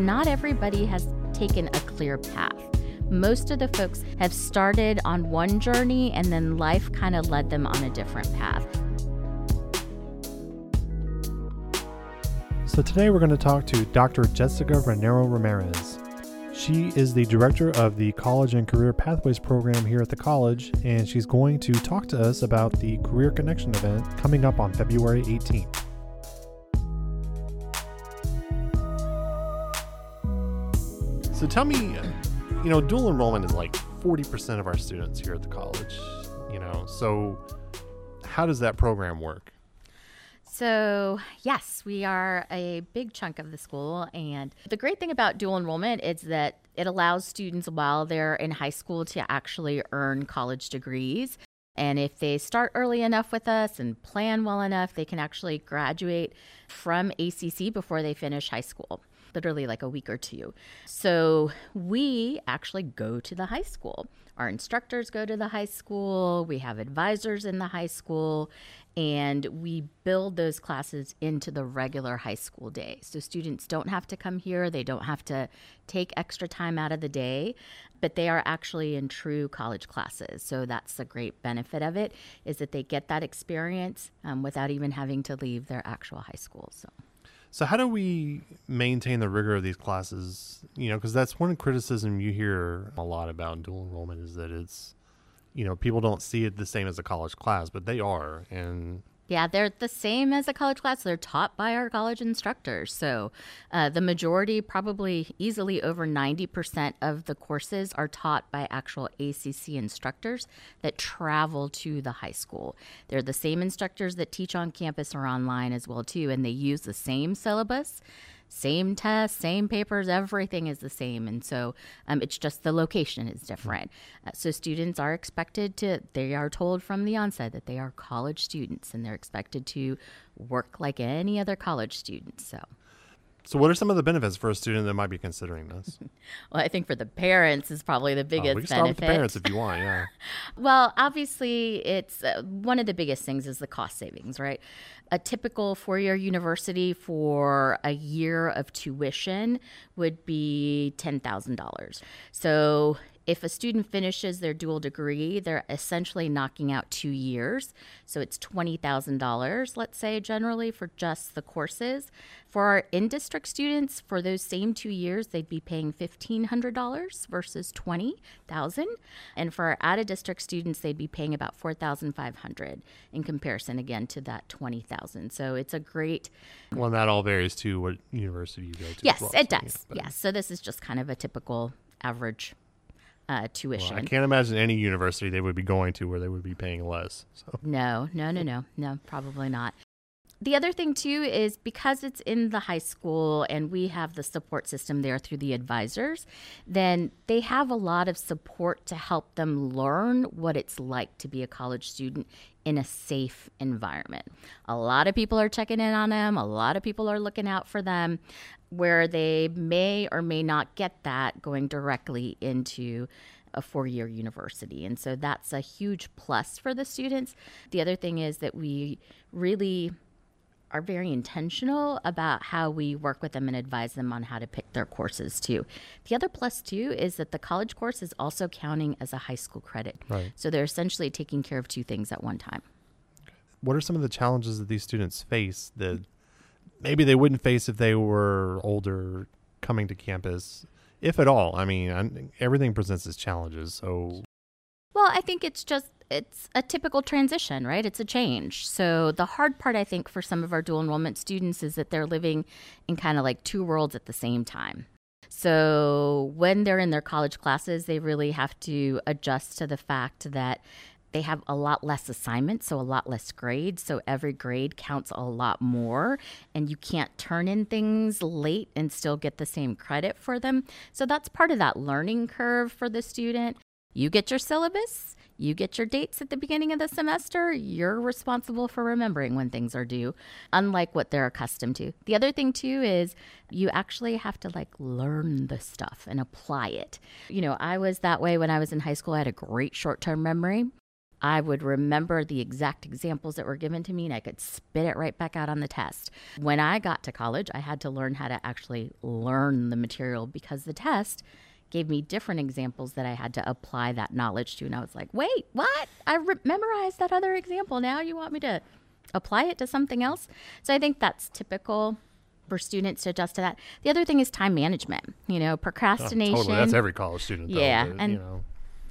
not everybody has taken a clear path. Most of the folks have started on one journey and then life kind of led them on a different path. So today we're going to talk to Dr. Jessica Ranero Ramirez. She is the director of the College and Career Pathways program here at the college, and she's going to talk to us about the Career Connection event coming up on February 18th. So tell me, you know, dual enrollment is like 40% of our students here at the college, you know, so how does that program work? So, yes, we are a big chunk of the school. And the great thing about dual enrollment is that it allows students while they're in high school to actually earn college degrees. And if they start early enough with us and plan well enough, they can actually graduate from ACC before they finish high school literally like a week or two. So we actually go to the high school. Our instructors go to the high school, we have advisors in the high school, and we build those classes into the regular high school day. So students don't have to come here, they don't have to take extra time out of the day, but they are actually in true college classes. So that's the great benefit of it is that they get that experience um, without even having to leave their actual high school. So so how do we maintain the rigor of these classes? You know, because that's one criticism you hear a lot about dual enrollment is that it's, you know, people don't see it the same as a college class, but they are, and yeah, they're the same as a college class. They're taught by our college instructors. So uh, the majority, probably easily over 90% of the courses are taught by actual ACC instructors that travel to the high school. They're the same instructors that teach on campus or online as well too, and they use the same syllabus same tests, same papers, everything is the same. And so um, it's just the location is different. Uh, so students are expected to, they are told from the onset that they are college students and they're expected to work like any other college student. So. So, what are some of the benefits for a student that might be considering this? well, I think for the parents is probably the biggest oh, we can start benefit. with the parents if you want, yeah. well, obviously, it's uh, one of the biggest things is the cost savings, right? A typical four-year university for a year of tuition would be ten thousand dollars. So if a student finishes their dual degree, they're essentially knocking out two years. So it's $20,000, let's say, generally for just the courses. For our in district students, for those same two years, they'd be paying $1,500 versus 20,000. And for our out of district students, they'd be paying about 4,500 in comparison, again, to that 20,000. So it's a great. Well, that all varies to what university you go to. Yes, well, it does. Yes. So this is just kind of a typical average uh, tuition. Well, I can't imagine any university they would be going to where they would be paying less. So no, no, no, no, no, probably not. The other thing too is because it's in the high school and we have the support system there through the advisors, then they have a lot of support to help them learn what it's like to be a college student in a safe environment. A lot of people are checking in on them, a lot of people are looking out for them where they may or may not get that going directly into a four year university. And so that's a huge plus for the students. The other thing is that we really are very intentional about how we work with them and advise them on how to pick their courses too. The other plus too is that the college course is also counting as a high school credit. Right. So they're essentially taking care of two things at one time. What are some of the challenges that these students face that maybe they wouldn't face if they were older coming to campus, if at all. I mean, everything presents its challenges. So, well, I think it's just it's a typical transition, right? It's a change. So the hard part, I think, for some of our dual enrollment students is that they're living in kind of like two worlds at the same time. So when they're in their college classes, they really have to adjust to the fact that they have a lot less assignments, so a lot less grades. So every grade counts a lot more, and you can't turn in things late and still get the same credit for them. So that's part of that learning curve for the student. You get your syllabus, you get your dates at the beginning of the semester, you're responsible for remembering when things are due, unlike what they're accustomed to. The other thing, too, is you actually have to like learn the stuff and apply it. You know, I was that way when I was in high school. I had a great short term memory I would remember the exact examples that were given to me and I could spit it right back out on the test. When I got to college, I had to learn how to actually learn the material because the test gave me different examples that I had to apply that knowledge to. And I was like, wait, what? I re- memorized that other example. Now you want me to apply it to something else? So I think that's typical for students to adjust to that. The other thing is time management. You know, procrastination. Oh, totally. That's every college student. Though, yeah, but, and you know.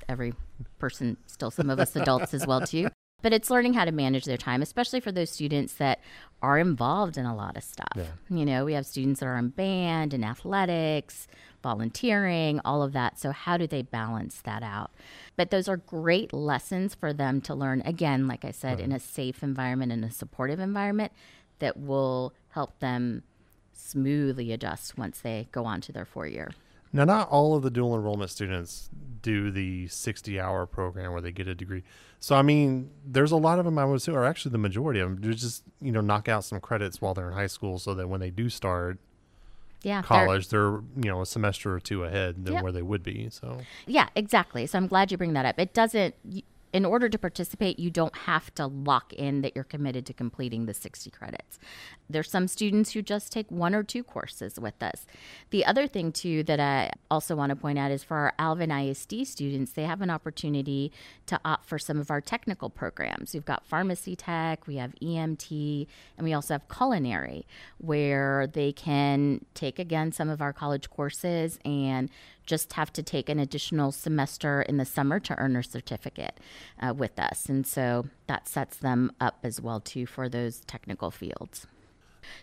every person, still some of us adults as well too. But it's learning how to manage their time, especially for those students that are involved in a lot of stuff. Yeah. You know, we have students that are in band and athletics, volunteering, all of that. So, how do they balance that out? But those are great lessons for them to learn, again, like I said, right. in a safe environment, in a supportive environment that will help them smoothly adjust once they go on to their four year. Now, not all of the dual enrollment students do the 60 hour program where they get a degree. So, I mean, there's a lot of them, I would say, or actually the majority of them, do just, you know, knock out some credits while they're in high school so that when they do start yeah, college, they're, they're you know, a semester or two ahead than yep. where they would be. So, yeah, exactly. So, I'm glad you bring that up. It doesn't, in order to participate, you don't have to lock in that you're committed to completing the 60 credits. There's some students who just take one or two courses with us. The other thing, too, that I also want to point out is for our Alvin ISD students, they have an opportunity to opt for some of our technical programs. We've got pharmacy tech, we have EMT, and we also have culinary, where they can take again some of our college courses and just have to take an additional semester in the summer to earn their certificate uh, with us. And so that sets them up as well too for those technical fields.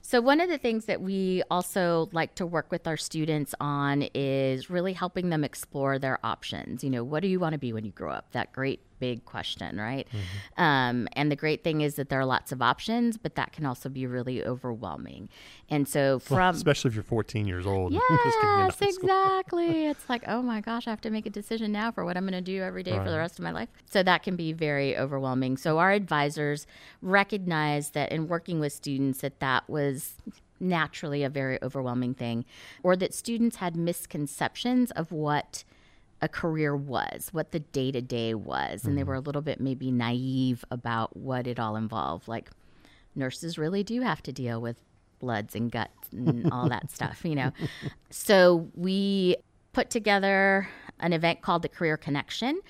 So, one of the things that we also like to work with our students on is really helping them explore their options. You know, what do you want to be when you grow up? That great big question, right? Mm-hmm. Um, and the great thing is that there are lots of options, but that can also be really overwhelming. And so, from well, especially if you're 14 years old, yes, exactly. it's like, oh my gosh, I have to make a decision now for what I'm going to do every day right. for the rest of my life. So that can be very overwhelming. So our advisors recognize that in working with students, that that was naturally a very overwhelming thing, or that students had misconceptions of what a career was, what the day to day was. And mm-hmm. they were a little bit maybe naive about what it all involved. Like nurses really do have to deal with bloods and guts and all that stuff, you know. So we put together an event called the Career Connection.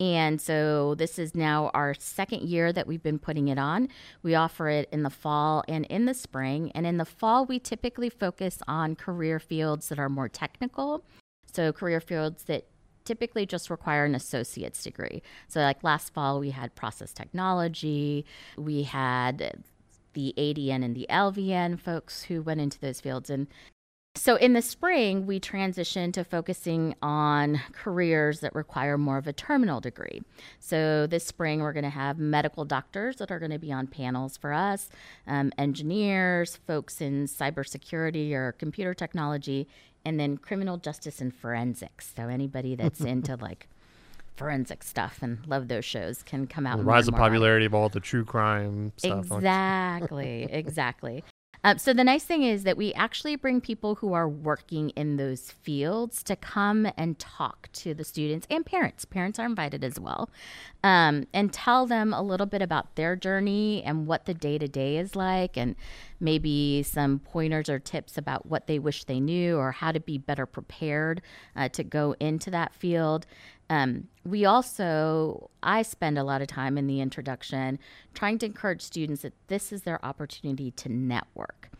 And so this is now our second year that we've been putting it on. We offer it in the fall and in the spring. And in the fall, we typically focus on career fields that are more technical. So, career fields that typically just require an associate's degree. So, like last fall, we had process technology, we had the ADN and the LVN folks who went into those fields. And so in the spring, we transitioned to focusing on careers that require more of a terminal degree. So this spring, we're going to have medical doctors that are going to be on panels for us, um, engineers, folks in cybersecurity or computer technology, and then criminal justice and forensics. So anybody that's into like forensic stuff and love those shows can come out. The rise of popularity of all the true crime stuff. Exactly, exactly. Uh, so the nice thing is that we actually bring people who are working in those fields to come and talk to the students and parents. Parents are invited as well, um, and tell them a little bit about their journey and what the day to day is like, and maybe some pointers or tips about what they wish they knew or how to be better prepared uh, to go into that field. Um, we also, I spend a lot of time in the introduction trying to encourage students that this is their opportunity to network.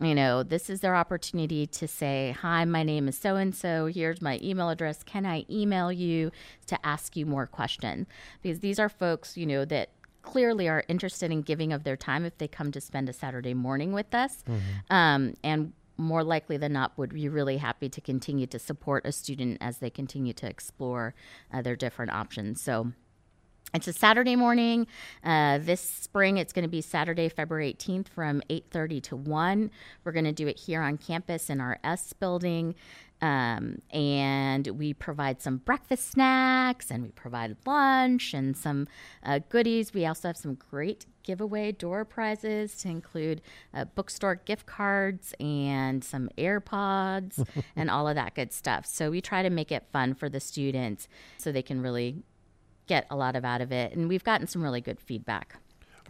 You know, this is their opportunity to say, Hi, my name is so and so. Here's my email address. Can I email you to ask you more questions? Because these are folks, you know, that clearly are interested in giving of their time if they come to spend a Saturday morning with us. Mm-hmm. Um, and more likely than not would be really happy to continue to support a student as they continue to explore uh, their different options. So it's a Saturday morning. Uh, this spring, it's going to be Saturday, February 18th from 8.30 to 1. We're going to do it here on campus in our S building. Um, and we provide some breakfast snacks and we provide lunch and some uh, goodies. We also have some great giveaway door prizes to include uh, bookstore gift cards and some AirPods and all of that good stuff. So we try to make it fun for the students so they can really get a lot of out of it. And we've gotten some really good feedback.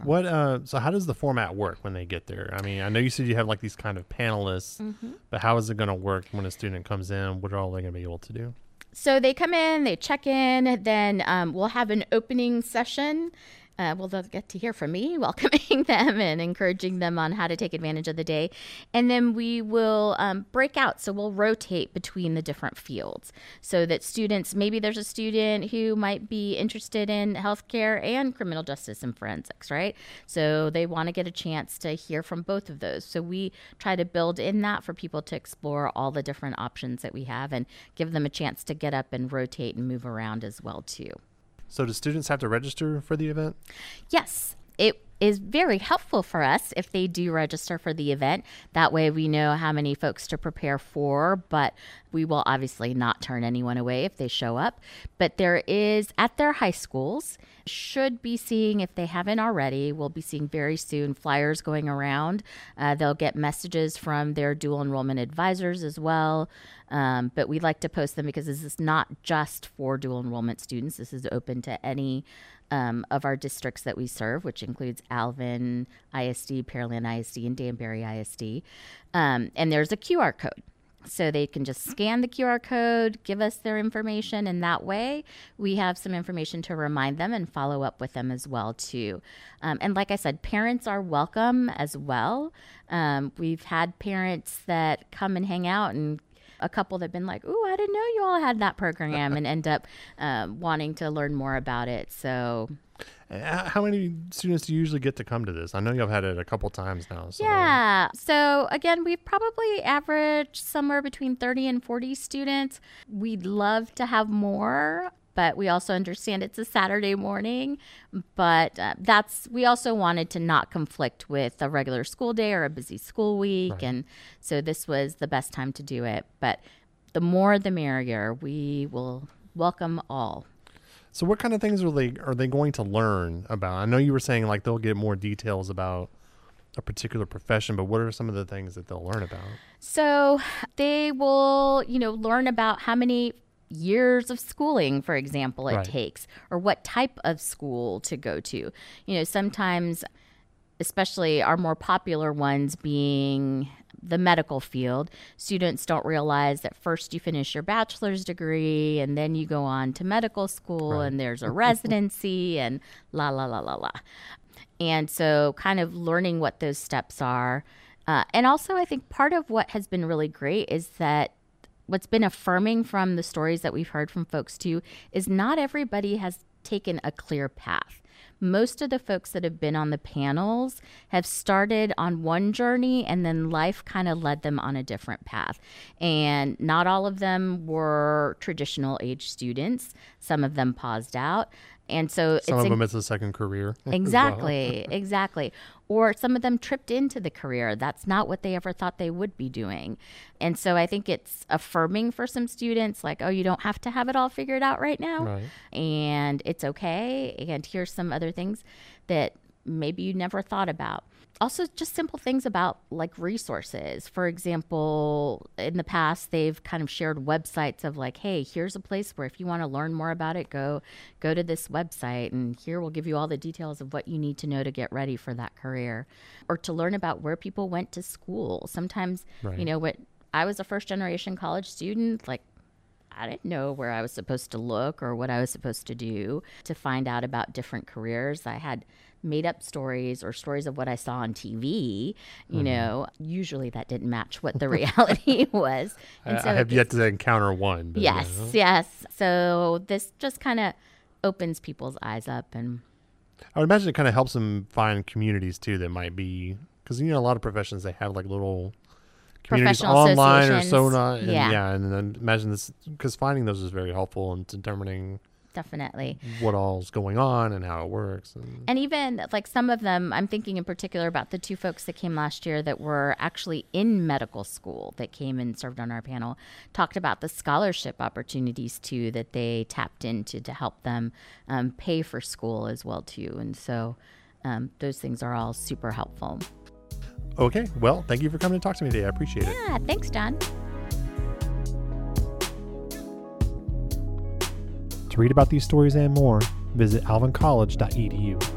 What uh so how does the format work when they get there? I mean, I know you said you have like these kind of panelists, Mm-hmm. but how is it going to work when a student comes in? What are all they going to be able to do? So they come in, they check in, then um, we'll have an opening session. Uh, well, they'll get to hear from me, welcoming them and encouraging them on how to take advantage of the day. And then we will um, break out. So we'll rotate between the different fields so that students, maybe there's a student who might be interested in healthcare and criminal justice and forensics, right? So they want to get a chance to hear from both of those. So we try to build in that for people to explore all the different options that we have and give them a chance to get up and rotate and move around as well too. So do students have to register for the event? Yes, it is very helpful for us if they do register for the event. That way we know how many folks to prepare for, but we will obviously not turn anyone away if they show up. But there is at their high schools, should be seeing, if they haven't already, we'll be seeing very soon flyers going around. Uh, they'll get messages from their dual enrollment advisors as well. Um, but we like to post them because this is not just for dual enrollment students. This is open to any um, of our districts that we serve, which includes Alvin ISD, Pearland ISD, and Danbury ISD. Um, and there's a QR code. So they can just scan the QR code, give us their information, and that way we have some information to remind them and follow up with them as well too. Um, and like I said, parents are welcome as well. Um, we've had parents that come and hang out and a couple that have been like, "Ooh, I didn't know you all had that program," and end up um, wanting to learn more about it. So, How many students do you usually get to come to this? I know you've had it a couple times now. So yeah. So again, we've probably averaged somewhere between thirty and forty students. We'd love to have more. But we also understand it's a Saturday morning. But uh, that's, we also wanted to not conflict with a regular school day or a busy school week. Right. And so this was the best time to do it. But the more the merrier. We will welcome all. So what kind of things are they are they going to learn about? I know you were saying like they'll get more details about a particular profession, but what are some of the things that they'll learn about? So they will, you know, learn about how many years of schooling, for example, it Right. takes, or what type of school to go to. You know, sometimes, especially our more popular ones being the medical field, students don't realize that first you finish your bachelor's degree and then you go on to medical school Right. and there's a residency and la la la la la. And so, kind of learning what those steps are. Uh, and also, I think part of what has been really great is that what's been affirming from the stories that we've heard from folks too is not everybody has taken a clear path. Most of the folks that have been on the panels have started on one journey and then life kind of led them on a different path. And not all of them were traditional age students, some of them paused out. And so Some it's of them it's a second career. as well. Exactly, exactly. Or some of them tripped into the career. That's not what they ever thought they would be doing. And so I think it's affirming for some students like, oh, you don't have to have it all figured out right now. Right. And it's okay. And here's some other things that maybe you never thought about. Also, just simple things about like resources. For example, in the past, they've kind of shared websites of like, hey, here's a place where if you want to learn more about it, go go to this website, and here we'll give you all the details of what you need to know to get ready for that career, or to learn about where people went to school. Sometimes, Right. you know, what I was a first generation college student, like I didn't know where I was supposed to look or what I was supposed to do to find out about different careers. I had made up stories or stories of what I saw on TV. You mm-hmm. know, usually that didn't match what the reality was. I, I have yet to encounter one. Yes, you know. yes. So this just kind of opens people's eyes up and I would imagine it kind of helps them find communities too that might be because you know a lot of professions they have like little communities online or so. And Yeah. yeah, and then imagine this because finding those is very helpful in determining definitely. what all's going on and how it works. And, And even like some of them, I'm thinking in particular about the two folks that came last year that were actually in medical school that came and served on our panel, talked about the scholarship opportunities too that they tapped into to help them um, pay for school as well too. And so um, those things are all super helpful. Okay, well, thank you for coming to talk to me today. I appreciate it. Yeah, thanks, John. To read about these stories and more, visit alvincollege.edu.